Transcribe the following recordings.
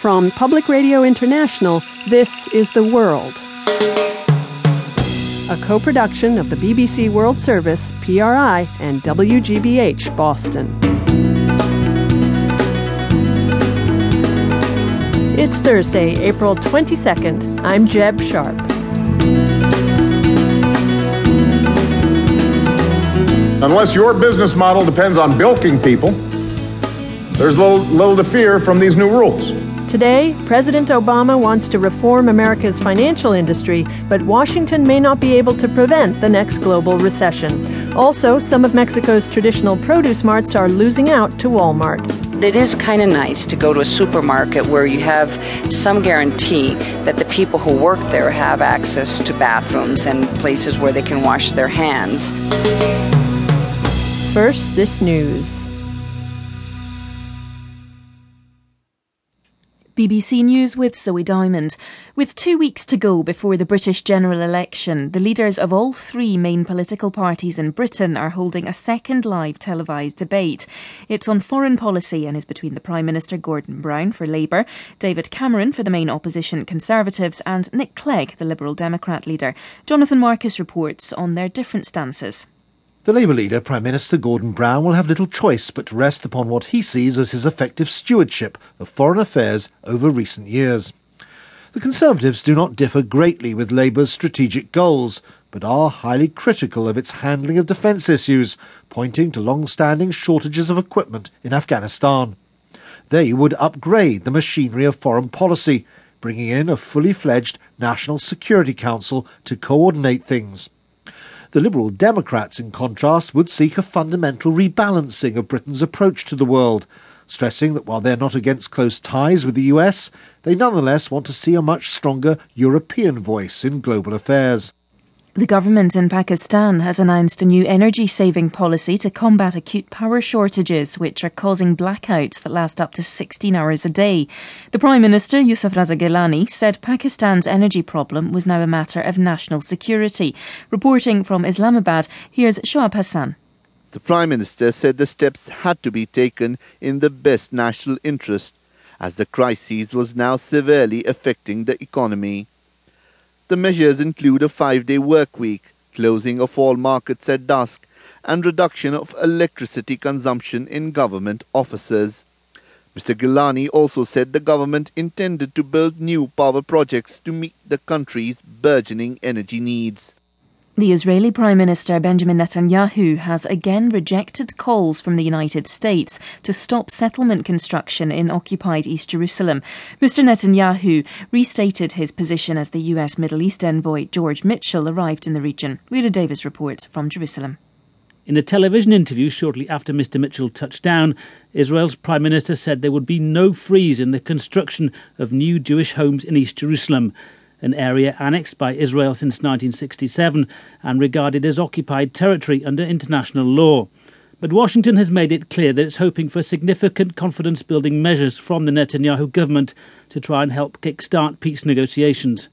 From Public Radio International, this is The World. A co production of the BBC World Service, PRI, and WGBH Boston. It's Thursday, April 22nd. I'm Jeb Sharp. Unless your business model depends on bilking people, there's little, little to fear from these new rules. Today, President Obama wants to reform America's financial industry, but Washington may not be able to prevent the next global recession. Also, some of Mexico's traditional produce marts are losing out to Walmart. It is kind of nice to go to a supermarket where you have some guarantee that the people who work there have access to bathrooms and places where they can wash their hands. First, this news. BBC News with Zoe Diamond. With two weeks to go before the British general election, the leaders of all three main political parties in Britain are holding a second live televised debate. It's on foreign policy and is between the Prime Minister Gordon Brown for Labour, David Cameron for the main opposition Conservatives, and Nick Clegg, the Liberal Democrat leader. Jonathan Marcus reports on their different stances. The Labour leader, Prime Minister Gordon Brown, will have little choice but to rest upon what he sees as his effective stewardship of foreign affairs over recent years. The Conservatives do not differ greatly with Labour's strategic goals, but are highly critical of its handling of defence issues, pointing to long-standing shortages of equipment in Afghanistan. They would upgrade the machinery of foreign policy, bringing in a fully fledged National Security Council to coordinate things. The Liberal Democrats, in contrast, would seek a fundamental rebalancing of Britain's approach to the world, stressing that while they're not against close ties with the US, they nonetheless want to see a much stronger European voice in global affairs. The government in Pakistan has announced a new energy saving policy to combat acute power shortages, which are causing blackouts that last up to 16 hours a day. The Prime Minister, Yusuf Raza Gilani, said Pakistan's energy problem was now a matter of national security. Reporting from Islamabad, here's Shoaib Hassan. The Prime Minister said the steps had to be taken in the best national interest, as the crisis was now severely affecting the economy. The measures include a five-day work week, closing of all markets at dusk, and reduction of electricity consumption in government offices. Mr. Gilani also said the government intended to build new power projects to meet the country's burgeoning energy needs. The Israeli Prime Minister Benjamin Netanyahu has again rejected calls from the United States to stop settlement construction in occupied East Jerusalem. Mr. Netanyahu restated his position as the US Middle East envoy George Mitchell arrived in the region. Rita Davis reports from Jerusalem. In a television interview shortly after Mr. Mitchell touched down, Israel's Prime Minister said there would be no freeze in the construction of new Jewish homes in East Jerusalem an area annexed by Israel since 1967 and regarded as occupied territory under international law. But Washington has made it clear that it's hoping for significant confidence building measures from the Netanyahu government to try and help kickstart peace negotiations.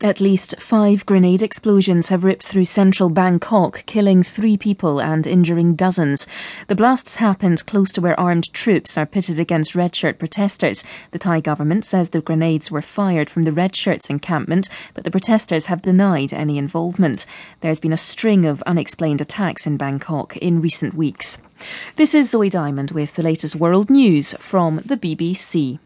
At least five grenade explosions have ripped through central Bangkok, killing three people and injuring dozens. The blasts happened close to where armed troops are pitted against red shirt protesters. The Thai government says the grenades were fired from the red shirts encampment, but the protesters have denied any involvement. There's been a string of unexplained attacks in Bangkok in recent weeks. This is Zoe Diamond with the latest world news from the BBC.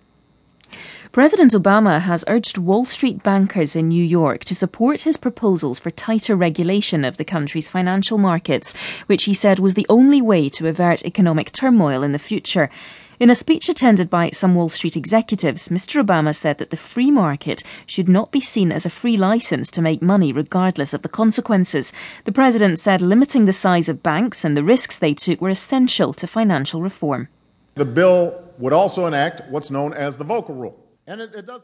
President Obama has urged Wall Street bankers in New York to support his proposals for tighter regulation of the country's financial markets, which he said was the only way to avert economic turmoil in the future. In a speech attended by some Wall Street executives, Mr. Obama said that the free market should not be seen as a free license to make money regardless of the consequences. The president said limiting the size of banks and the risks they took were essential to financial reform. The bill would also enact what's known as the Volcker Rule. And it, it does